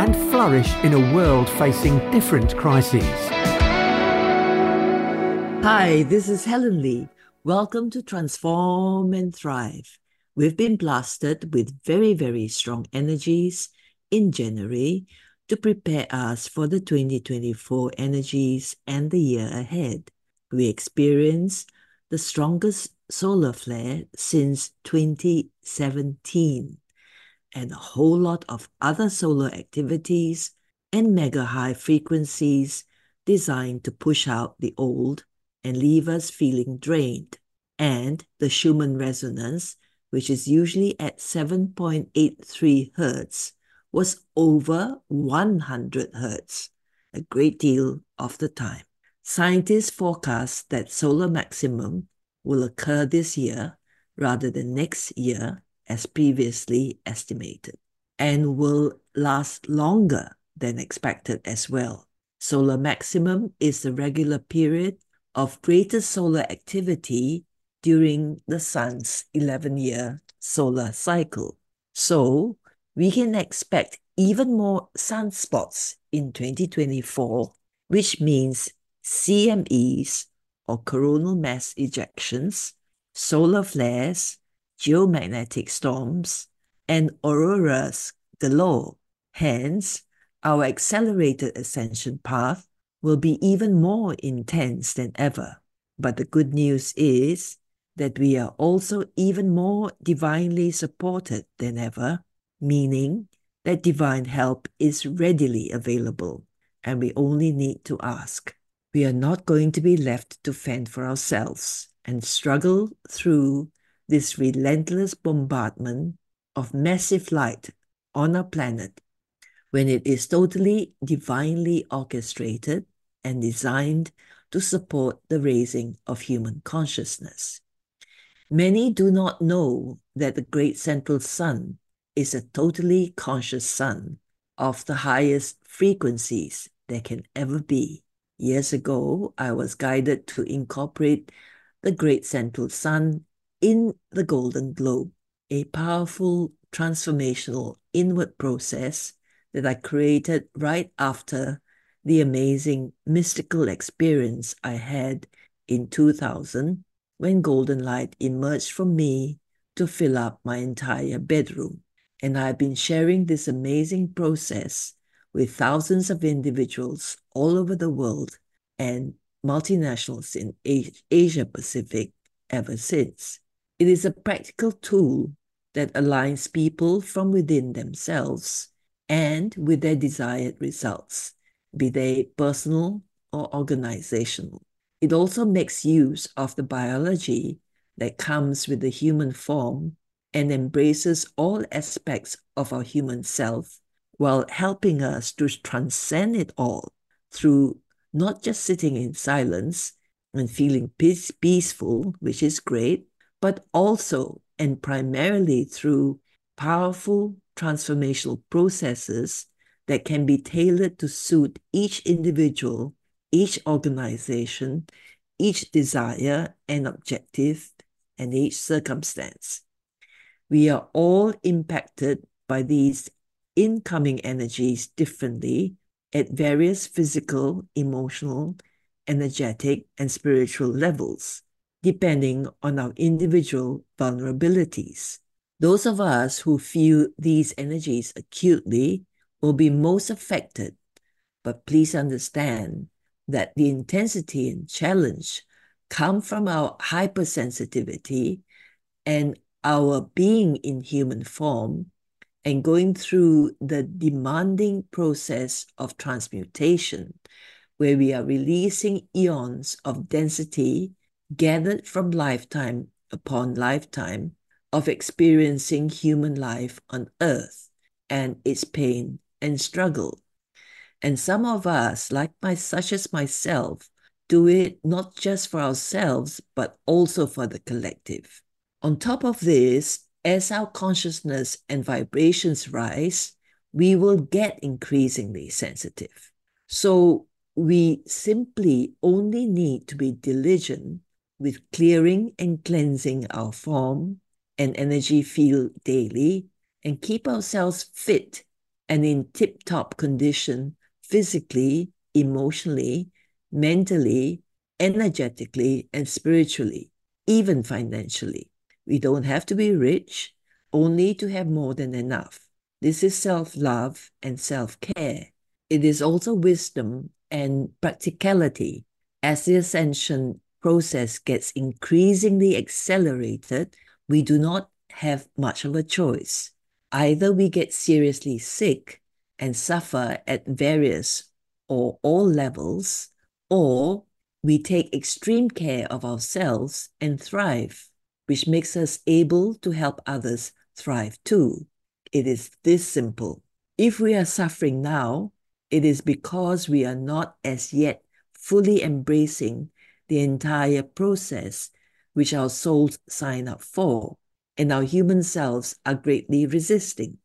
and flourish in a world facing different crises. Hi, this is Helen Lee. Welcome to Transform and Thrive. We've been blasted with very, very strong energies in January to prepare us for the 2024 energies and the year ahead. We experienced the strongest solar flare since 2017 and a whole lot of other solar activities and mega high frequencies designed to push out the old and leave us feeling drained. And the Schumann resonance, which is usually at 7.83 Hertz, was over 100 Hertz, a great deal of the time. Scientists forecast that solar maximum will occur this year rather than next year as previously estimated and will last longer than expected as well. Solar maximum is the regular period of greater solar activity during the sun's 11 year solar cycle. So, we can expect even more sunspots in 2024, which means CMEs or coronal mass ejections, solar flares, geomagnetic storms, and auroras galore. Hence, our accelerated ascension path will be even more intense than ever. But the good news is that we are also even more divinely supported than ever, meaning that divine help is readily available and we only need to ask. We are not going to be left to fend for ourselves and struggle through this relentless bombardment of massive light on our planet when it is totally divinely orchestrated and designed to support the raising of human consciousness. Many do not know that the great central sun is a totally conscious sun of the highest frequencies there can ever be. Years ago, I was guided to incorporate the great central sun in the Golden Globe, a powerful transformational inward process that I created right after the amazing mystical experience I had in 2000 when golden light emerged from me to fill up my entire bedroom. And I've been sharing this amazing process with thousands of individuals all over the world and multinationals in Asia Pacific ever since. It is a practical tool that aligns people from within themselves and with their desired results, be they personal or organizational. It also makes use of the biology that comes with the human form and embraces all aspects of our human self while helping us to transcend it all through not just sitting in silence and feeling peace, peaceful, which is great, but also and primarily through powerful transformational processes that can be tailored to suit each individual, each organization, each desire and objective, and each circumstance. We are all impacted by these incoming energies differently at various physical, emotional, energetic, and spiritual levels depending on our individual vulnerabilities. Those of us who feel these energies acutely will be most affected, but please understand that the intensity and challenge come from our hypersensitivity and our being in human form and going through the demanding process of transmutation, where we are releasing eons of density gathered from lifetime upon lifetime of experiencing human life on earth and its pain and struggle. And some of us, like my such as myself, do it not just for ourselves, but also for the collective. On top of this, as our consciousness and vibrations rise, we will get increasingly sensitive. So we simply only need to be diligent with clearing and cleansing our form and energy field daily and keep ourselves fit and in tip top condition physically, emotionally, mentally, energetically, and spiritually, even financially. We don't have to be rich, only to have more than enough. This is self love and self care. It is also wisdom and practicality. As the ascension process gets increasingly accelerated, we do not have much of a choice. Either we get seriously sick and suffer at various or all levels, or we take extreme care of ourselves and thrive, which makes us able to help others thrive too. It is this simple. If we are suffering now, it is because we are not as yet fully embracing the entire process which our souls sign up for, and our human selves are greatly resisting.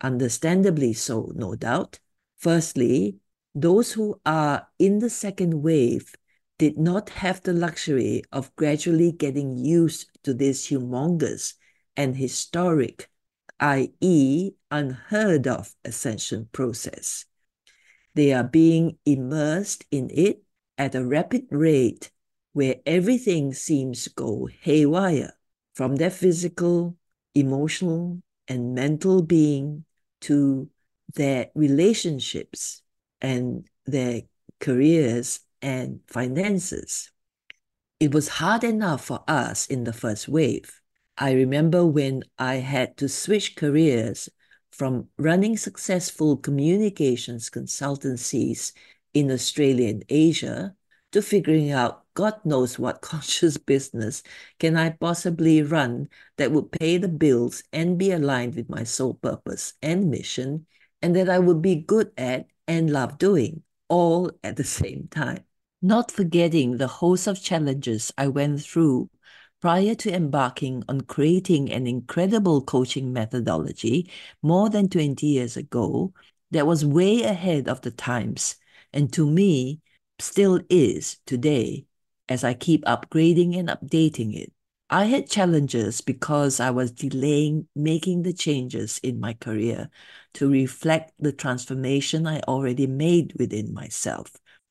Understandably so, no doubt. Firstly, those who are in the second wave did not have the luxury of gradually getting used to this humongous and historic, i.e., unheard of ascension process. They are being immersed in it at a rapid rate where everything seems to go haywire from their physical, emotional, and mental being to their relationships and their careers and finances. It was hard enough for us in the first wave. I remember when I had to switch careers from running successful communications consultancies in Australia and Asia to figuring out God knows what conscious business can I possibly run that would pay the bills and be aligned with my sole purpose and mission, and that I would be good at and love doing, all at the same time. Not forgetting the host of challenges I went through prior to embarking on creating an incredible coaching methodology more than 20 years ago that was way ahead of the times and to me still is today as I keep upgrading and updating it. I had challenges because I was delaying making the changes in my career to reflect the transformation I already made within myself.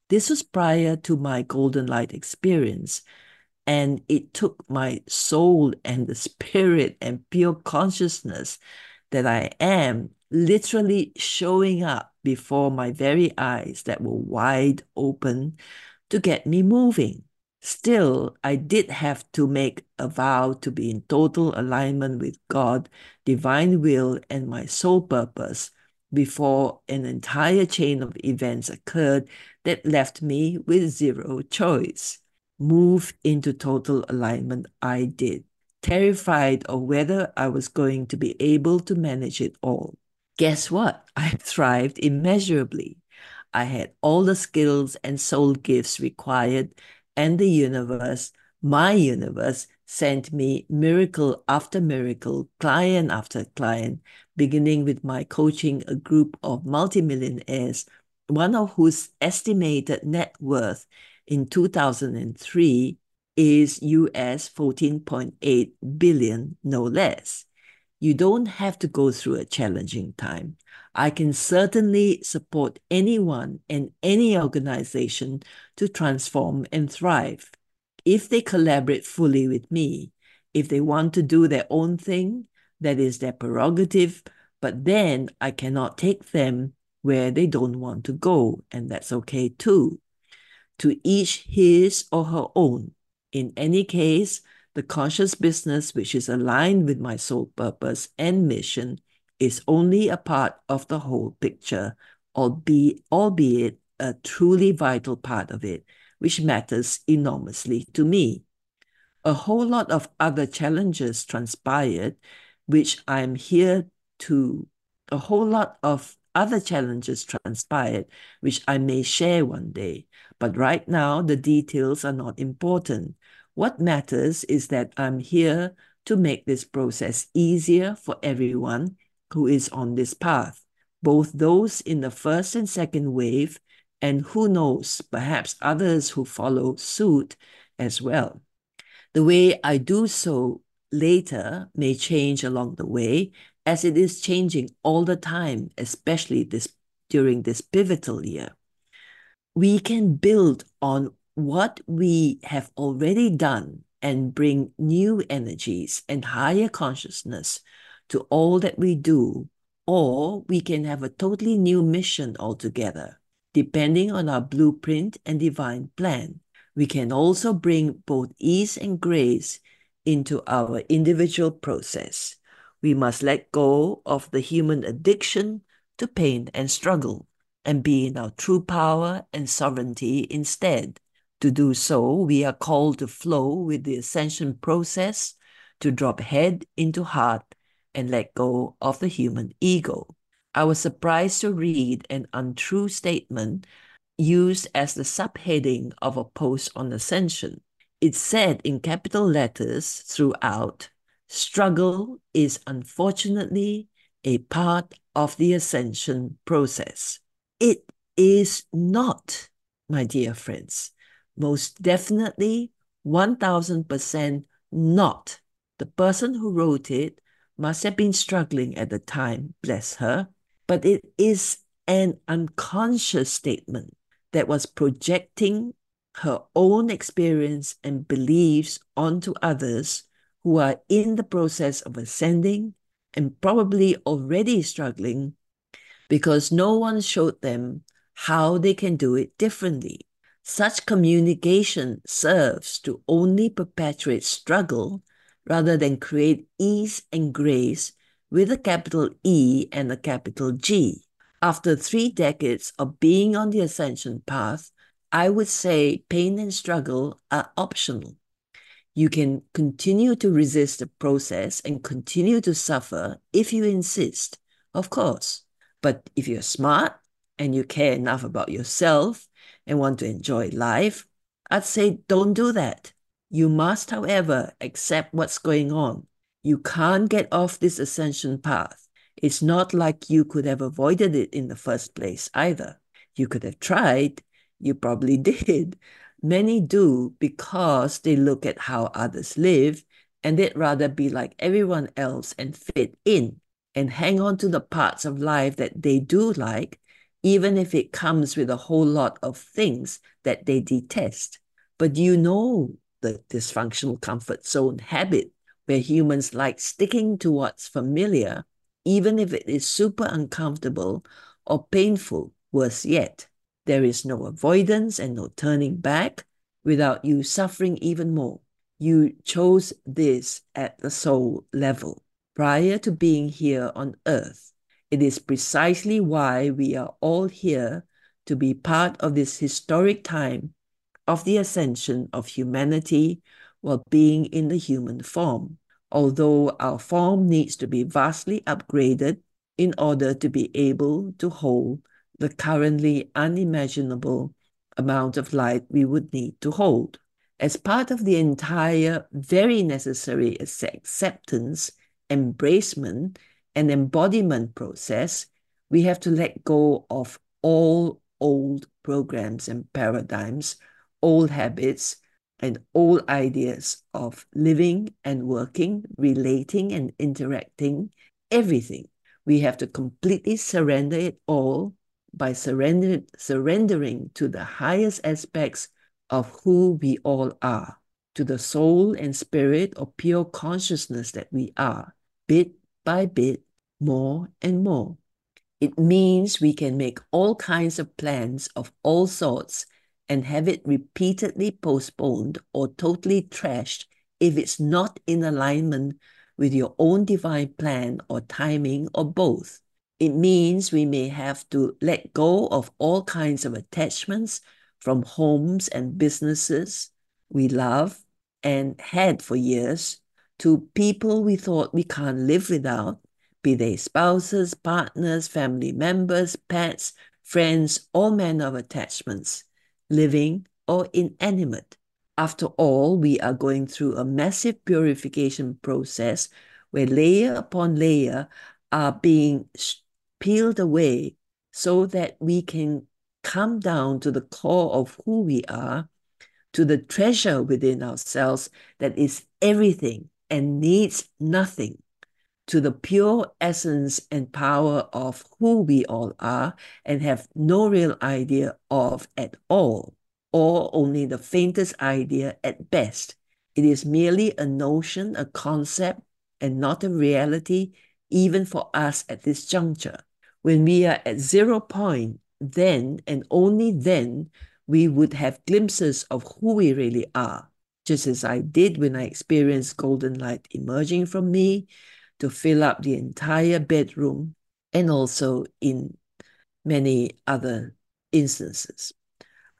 This was prior to my Golden Light experience, and it took my soul and the spirit and pure consciousness that I am literally showing up before my very eyes that were wide open to get me moving. Still, I did have to make a vow to be in total alignment with God, divine will, and my sole purpose before an entire chain of events occurred that left me with zero choice. Move into total alignment, I did, terrified of whether I was going to be able to manage it all. Guess what? I thrived immeasurably. I had all the skills and soul gifts required and the universe, my universe, sent me miracle after miracle, client after client, beginning with my coaching a group of multimillionaires, one of whose estimated net worth in 2003 is US 14.8 billion, no less. You don't have to go through a challenging time. I can certainly support anyone and any organization to transform and thrive. If they collaborate fully with me, if they want to do their own thing, that is their prerogative, but then I cannot take them where they don't want to go, and that's okay too. To each his or her own. In any case, the conscious business which is aligned with my soul purpose and mission is only a part of the whole picture, albeit, albeit a truly vital part of it, which matters enormously to me. A whole lot of other challenges transpired, which I'm here to, a whole lot of other challenges transpired, which I may share one day. But right now, the details are not important. What matters is that I'm here to make this process easier for everyone who is on this path, both those in the first and second wave, and who knows, perhaps others who follow suit as well. The way I do so later may change along the way, as it is changing all the time, especially this during this pivotal year. We can build on what we have already done and bring new energies and higher consciousness to all that we do, or we can have a totally new mission altogether, depending on our blueprint and divine plan. We can also bring both ease and grace into our individual process. We must let go of the human addiction to pain and struggle and be in our true power and sovereignty instead. To do so, we are called to flow with the ascension process, to drop head into heart and let go of the human ego. I was surprised to read an untrue statement used as the subheading of a post on ascension. It said in capital letters throughout struggle is unfortunately a part of the ascension process. It is not, my dear friends, most definitely 1000% not. The person who wrote it must have been struggling at the time, bless her, but it is an unconscious statement that was projecting her own experience and beliefs onto others who are in the process of ascending and probably already struggling because no one showed them how they can do it differently. Such communication serves to only perpetuate struggle rather than create ease and grace with a capital E and a capital G. After three decades of being on the ascension path, I would say pain and struggle are optional. You can continue to resist the process and continue to suffer if you insist, of course. But if you're smart and you care enough about yourself and want to enjoy life, I'd say don't do that. You must, however, accept what's going on. You can't get off this ascension path. It's not like you could have avoided it in the first place either. You could have tried, you probably did. Many do because they look at how others live and they'd rather be like everyone else and fit in and hang on to the parts of life that they do like, even if it comes with a whole lot of things that they detest. But you know the dysfunctional comfort zone habit where humans like sticking to what's familiar even if it is super uncomfortable or painful, worse yet. There is no avoidance and no turning back without you suffering even more. You chose this at the soul level prior to being here on earth. It is precisely why we are all here to be part of this historic time of the ascension of humanity while being in the human form although our form needs to be vastly upgraded in order to be able to hold the currently unimaginable amount of light we would need to hold. As part of the entire very necessary acceptance, embracement, and embodiment process, we have to let go of all old programs and paradigms, old habits, and all ideas of living and working, relating and interacting, everything. We have to completely surrender it all by surrender, surrendering to the highest aspects of who we all are, to the soul and spirit of pure consciousness that we are, bit by bit, more and more. It means we can make all kinds of plans of all sorts and have it repeatedly postponed or totally trashed if it's not in alignment with your own divine plan or timing or both. It means we may have to let go of all kinds of attachments from homes and businesses we love and had for years to people we thought we can't live without be they spouses, partners, family members, pets, friends, or manner of attachments, living or inanimate. After all, we are going through a massive purification process where layer upon layer are being peeled away so that we can come down to the core of who we are, to the treasure within ourselves that is everything and needs nothing, to the pure essence and power of who we all are and have no real idea of at all or only the faintest idea at best. It is merely a notion, a concept, and not a reality, even for us at this juncture. When we are at zero point, then and only then we would have glimpses of who we really are, just as I did when I experienced golden light emerging from me to fill up the entire bedroom and also in many other instances.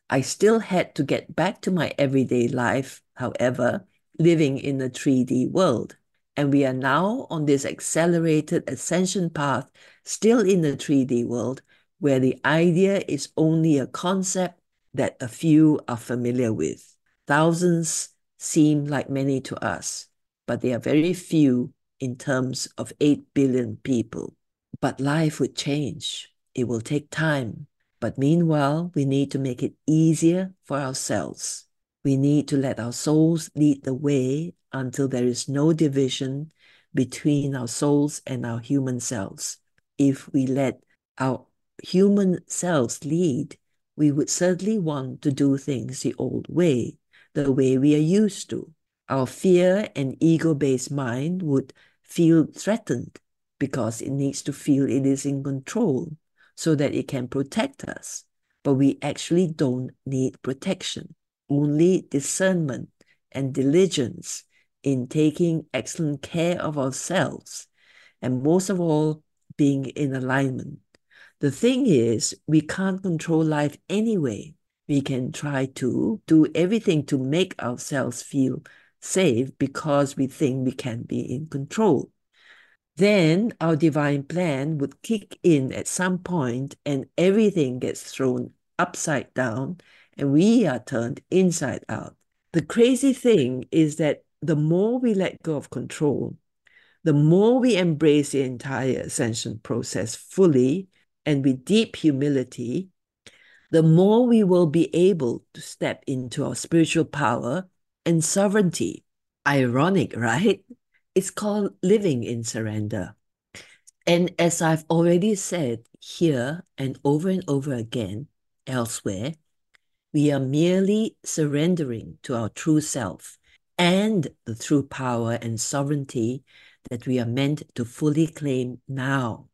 I still had to get back to my everyday life, however, living in a 3D world. And we are now on this accelerated ascension path, still in the 3D world, where the idea is only a concept that a few are familiar with. Thousands seem like many to us, but they are very few in terms of 8 billion people. But life would change. It will take time. But meanwhile, we need to make it easier for ourselves. We need to let our souls lead the way until there is no division between our souls and our human selves. If we let our human selves lead, we would certainly want to do things the old way, the way we are used to. Our fear and ego based mind would feel threatened because it needs to feel it is in control so that it can protect us. But we actually don't need protection, only discernment and diligence in taking excellent care of ourselves, and most of all, being in alignment. The thing is, we can't control life anyway. We can try to do everything to make ourselves feel safe because we think we can be in control then our divine plan would kick in at some point and everything gets thrown upside down and we are turned inside out. The crazy thing is that the more we let go of control, the more we embrace the entire ascension process fully and with deep humility, the more we will be able to step into our spiritual power and sovereignty. Ironic, right? It's called living in surrender. And as I've already said here and over and over again elsewhere, we are merely surrendering to our true self and the true power and sovereignty that we are meant to fully claim now.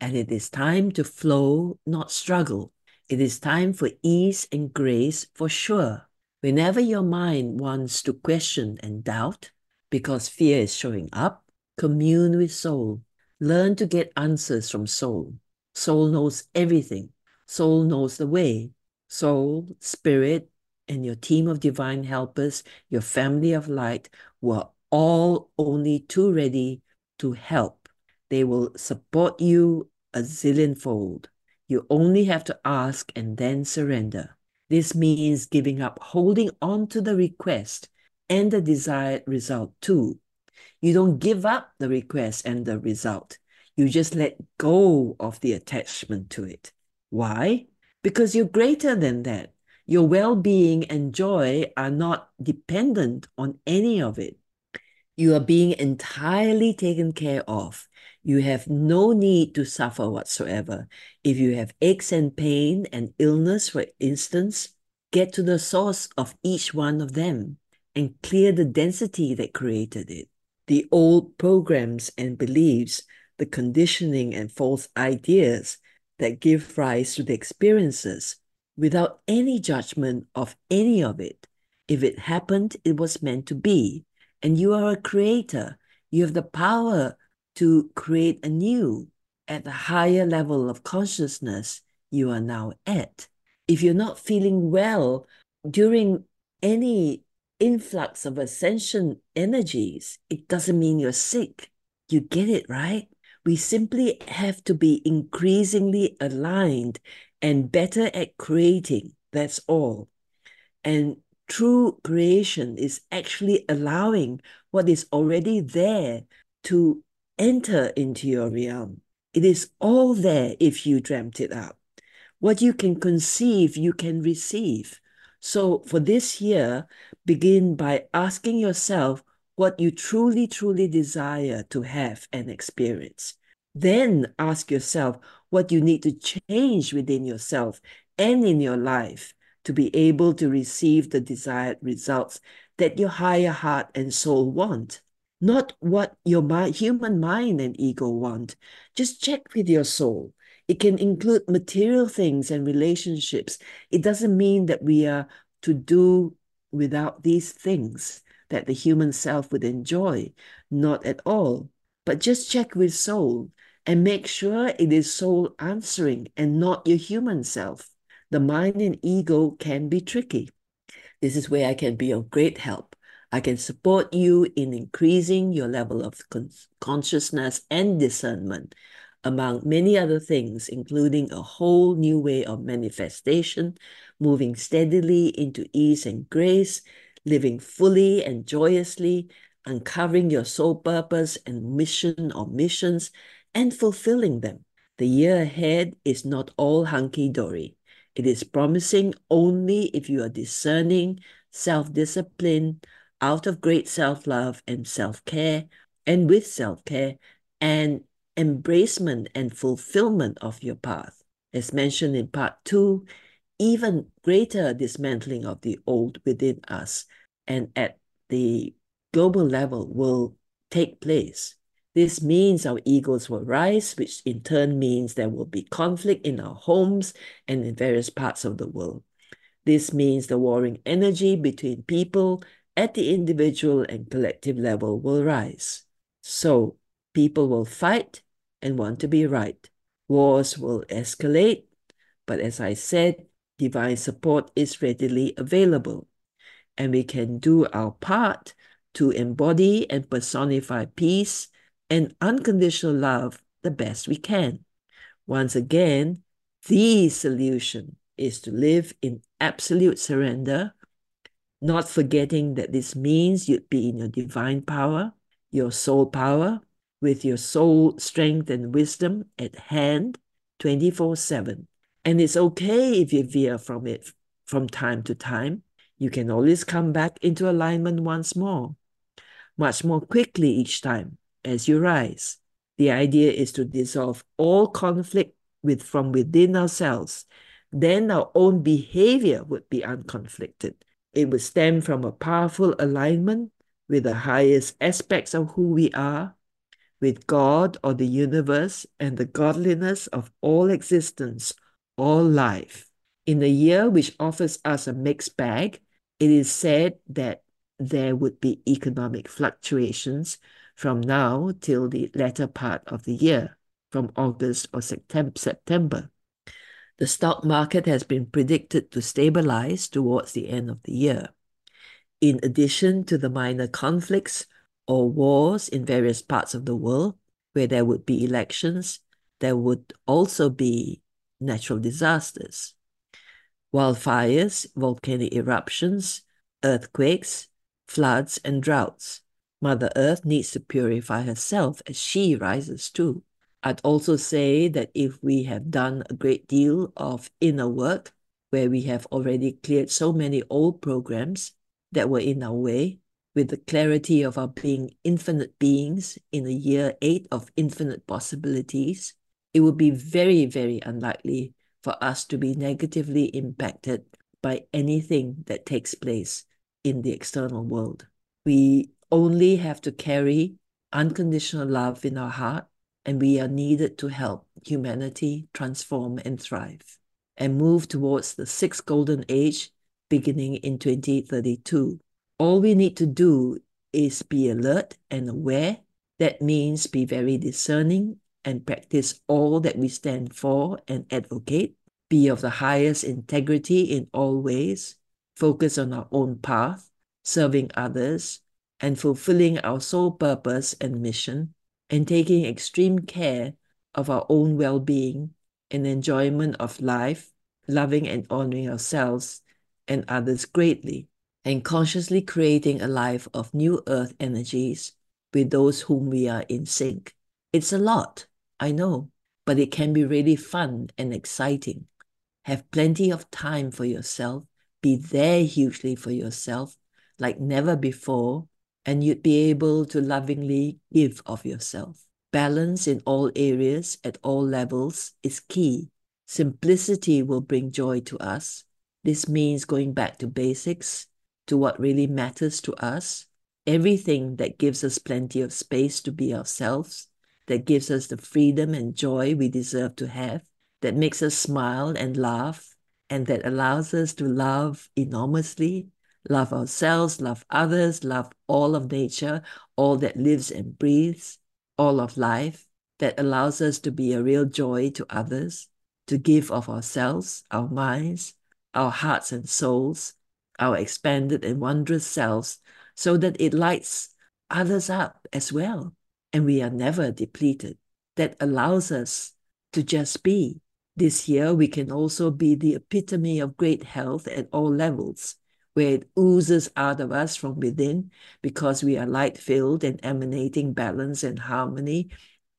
And it is time to flow, not struggle. It is time for ease and grace for sure. Whenever your mind wants to question and doubt, because fear is showing up, commune with soul. Learn to get answers from soul. Soul knows everything. Soul knows the way. Soul, spirit, and your team of divine helpers, your family of light, were all only too ready to help. They will support you a zillion fold. You only have to ask and then surrender. This means giving up holding on to the request and the desired result too. You don't give up the request and the result. You just let go of the attachment to it. Why? Because you're greater than that. Your well being and joy are not dependent on any of it. You are being entirely taken care of. You have no need to suffer whatsoever. If you have aches and pain and illness, for instance, get to the source of each one of them and clear the density that created it. The old programs and beliefs, the conditioning and false ideas that give rise to the experiences without any judgment of any of it. If it happened, it was meant to be. And you are a creator. You have the power to create anew at the higher level of consciousness you are now at. If you're not feeling well during any influx of ascension energies, it doesn't mean you're sick. You get it, right? We simply have to be increasingly aligned and better at creating. That's all. And true creation is actually allowing what is already there to enter into your realm. It is all there if you dreamt it up. What you can conceive, you can receive. So for this year, begin by asking yourself what you truly, truly desire to have and experience. Then ask yourself what you need to change within yourself and in your life to be able to receive the desired results that your higher heart and soul want not what your human mind and ego want. Just check with your soul. It can include material things and relationships. It doesn't mean that we are to do without these things that the human self would enjoy. Not at all. But just check with soul and make sure it is soul answering and not your human self. The mind and ego can be tricky. This is where I can be of great help. I can support you in increasing your level of con consciousness and discernment, among many other things, including a whole new way of manifestation, moving steadily into ease and grace, living fully and joyously, uncovering your soul purpose and mission or missions, and fulfilling them. The year ahead is not all hunky dory. It is promising only if you are discerning, self disciplined, out of great self love and self care, and with self care and embracement and fulfillment of your path. As mentioned in part two, even greater dismantling of the old within us and at the global level will take place. This means our egos will rise, which in turn means there will be conflict in our homes and in various parts of the world. This means the warring energy between people at the individual and collective level will rise. So people will fight and want to be right. Wars will escalate, but as I said, divine support is readily available, and we can do our part to embody and personify peace and unconditional love the best we can. Once again, the solution is to live in absolute surrender not forgetting that this means you'd be in your divine power, your soul power, with your soul strength and wisdom at hand 24 7. And it's okay if you veer from it from time to time. You can always come back into alignment once more, much more quickly each time as you rise. The idea is to dissolve all conflict with from within ourselves. Then our own behavior would be unconflicted it would stem from a powerful alignment with the highest aspects of who we are, with God or the universe and the godliness of all existence, all life. In a year which offers us a mixed bag, it is said that there would be economic fluctuations from now till the latter part of the year, from August or September. The stock market has been predicted to stabilize towards the end of the year. In addition to the minor conflicts or wars in various parts of the world, where there would be elections, there would also be natural disasters. Wildfires, volcanic eruptions, earthquakes, floods, and droughts. Mother Earth needs to purify herself as she rises too. I'd also say that if we have done a great deal of inner work, where we have already cleared so many old programs that were in our way, with the clarity of our being infinite beings in a year eight of infinite possibilities, it would be very, very unlikely for us to be negatively impacted by anything that takes place in the external world. We only have to carry unconditional love in our heart and we are needed to help humanity transform and thrive and move towards the sixth golden age beginning in 2032. All we need to do is be alert and aware. That means be very discerning and practice all that we stand for and advocate. Be of the highest integrity in all ways. Focus on our own path, serving others, and fulfilling our sole purpose and mission and taking extreme care of our own well being and enjoyment of life, loving and honoring ourselves and others greatly, and consciously creating a life of new earth energies with those whom we are in sync. It's a lot, I know, but it can be really fun and exciting. Have plenty of time for yourself, be there hugely for yourself like never before, and you'd be able to lovingly give of yourself. Balance in all areas at all levels is key. Simplicity will bring joy to us. This means going back to basics, to what really matters to us, everything that gives us plenty of space to be ourselves, that gives us the freedom and joy we deserve to have, that makes us smile and laugh, and that allows us to love enormously, love ourselves, love others, love all of nature, all that lives and breathes, all of life, that allows us to be a real joy to others, to give of ourselves, our minds, our hearts and souls, our expanded and wondrous selves, so that it lights others up as well, and we are never depleted. That allows us to just be. This year, we can also be the epitome of great health at all levels where it oozes out of us from within because we are light filled and emanating balance and harmony,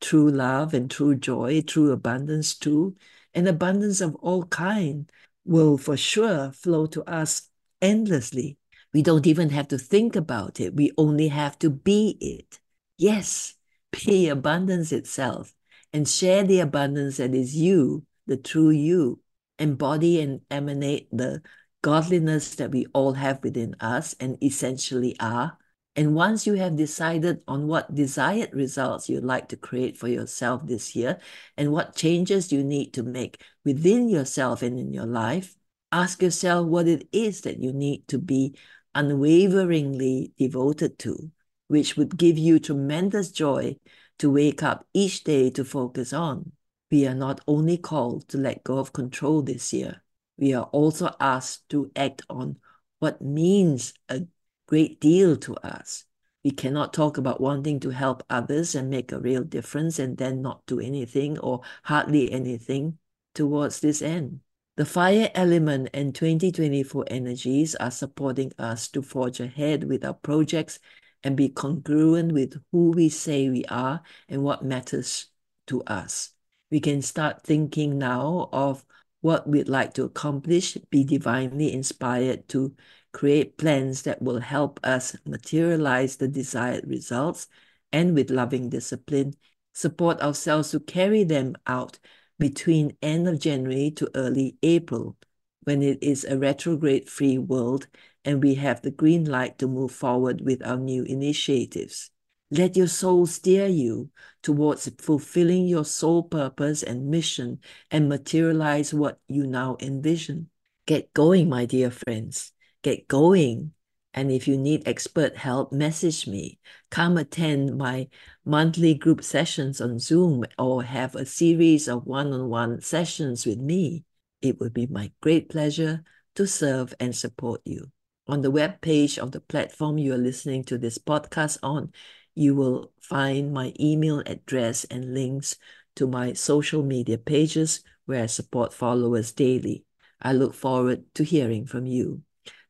true love and true joy, true abundance too, and abundance of all kind will for sure flow to us endlessly. We don't even have to think about it. We only have to be it. Yes, be abundance itself and share the abundance that is you, the true you. Embody and emanate the godliness that we all have within us and essentially are. And once you have decided on what desired results you'd like to create for yourself this year and what changes you need to make within yourself and in your life, ask yourself what it is that you need to be unwaveringly devoted to, which would give you tremendous joy to wake up each day to focus on. We are not only called to let go of control this year, we are also asked to act on what means a great deal to us. We cannot talk about wanting to help others and make a real difference and then not do anything or hardly anything towards this end. The fire element and 2024 energies are supporting us to forge ahead with our projects and be congruent with who we say we are and what matters to us. We can start thinking now of what we'd like to accomplish, be divinely inspired to create plans that will help us materialize the desired results, and with loving discipline, support ourselves to carry them out between end of January to early April, when it is a retrograde free world and we have the green light to move forward with our new initiatives. Let your soul steer you towards fulfilling your soul purpose and mission and materialize what you now envision. Get going, my dear friends. Get going. And if you need expert help, message me. Come attend my monthly group sessions on Zoom or have a series of one on one sessions with me. It would be my great pleasure to serve and support you. On the web page of the platform you are listening to this podcast on, you will find my email address and links to my social media pages where I support followers daily. I look forward to hearing from you.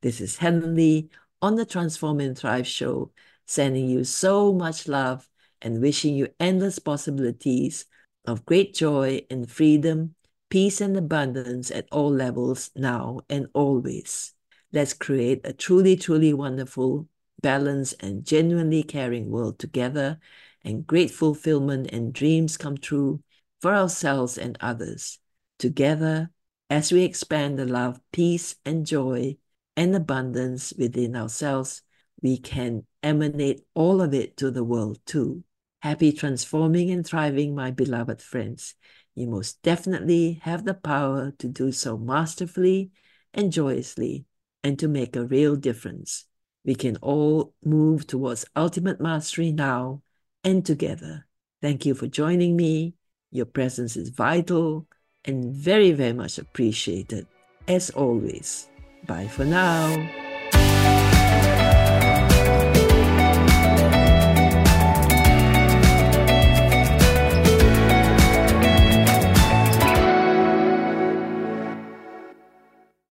This is Helen Lee on the Transform and Thrive show, sending you so much love and wishing you endless possibilities of great joy and freedom, peace and abundance at all levels now and always. Let's create a truly, truly wonderful balanced, and genuinely caring world together, and great fulfillment and dreams come true for ourselves and others. Together, as we expand the love, peace, and joy and abundance within ourselves, we can emanate all of it to the world too. Happy transforming and thriving, my beloved friends. You most definitely have the power to do so masterfully and joyously and to make a real difference. We can all move towards ultimate mastery now and together. Thank you for joining me. Your presence is vital and very, very much appreciated. As always, bye for now.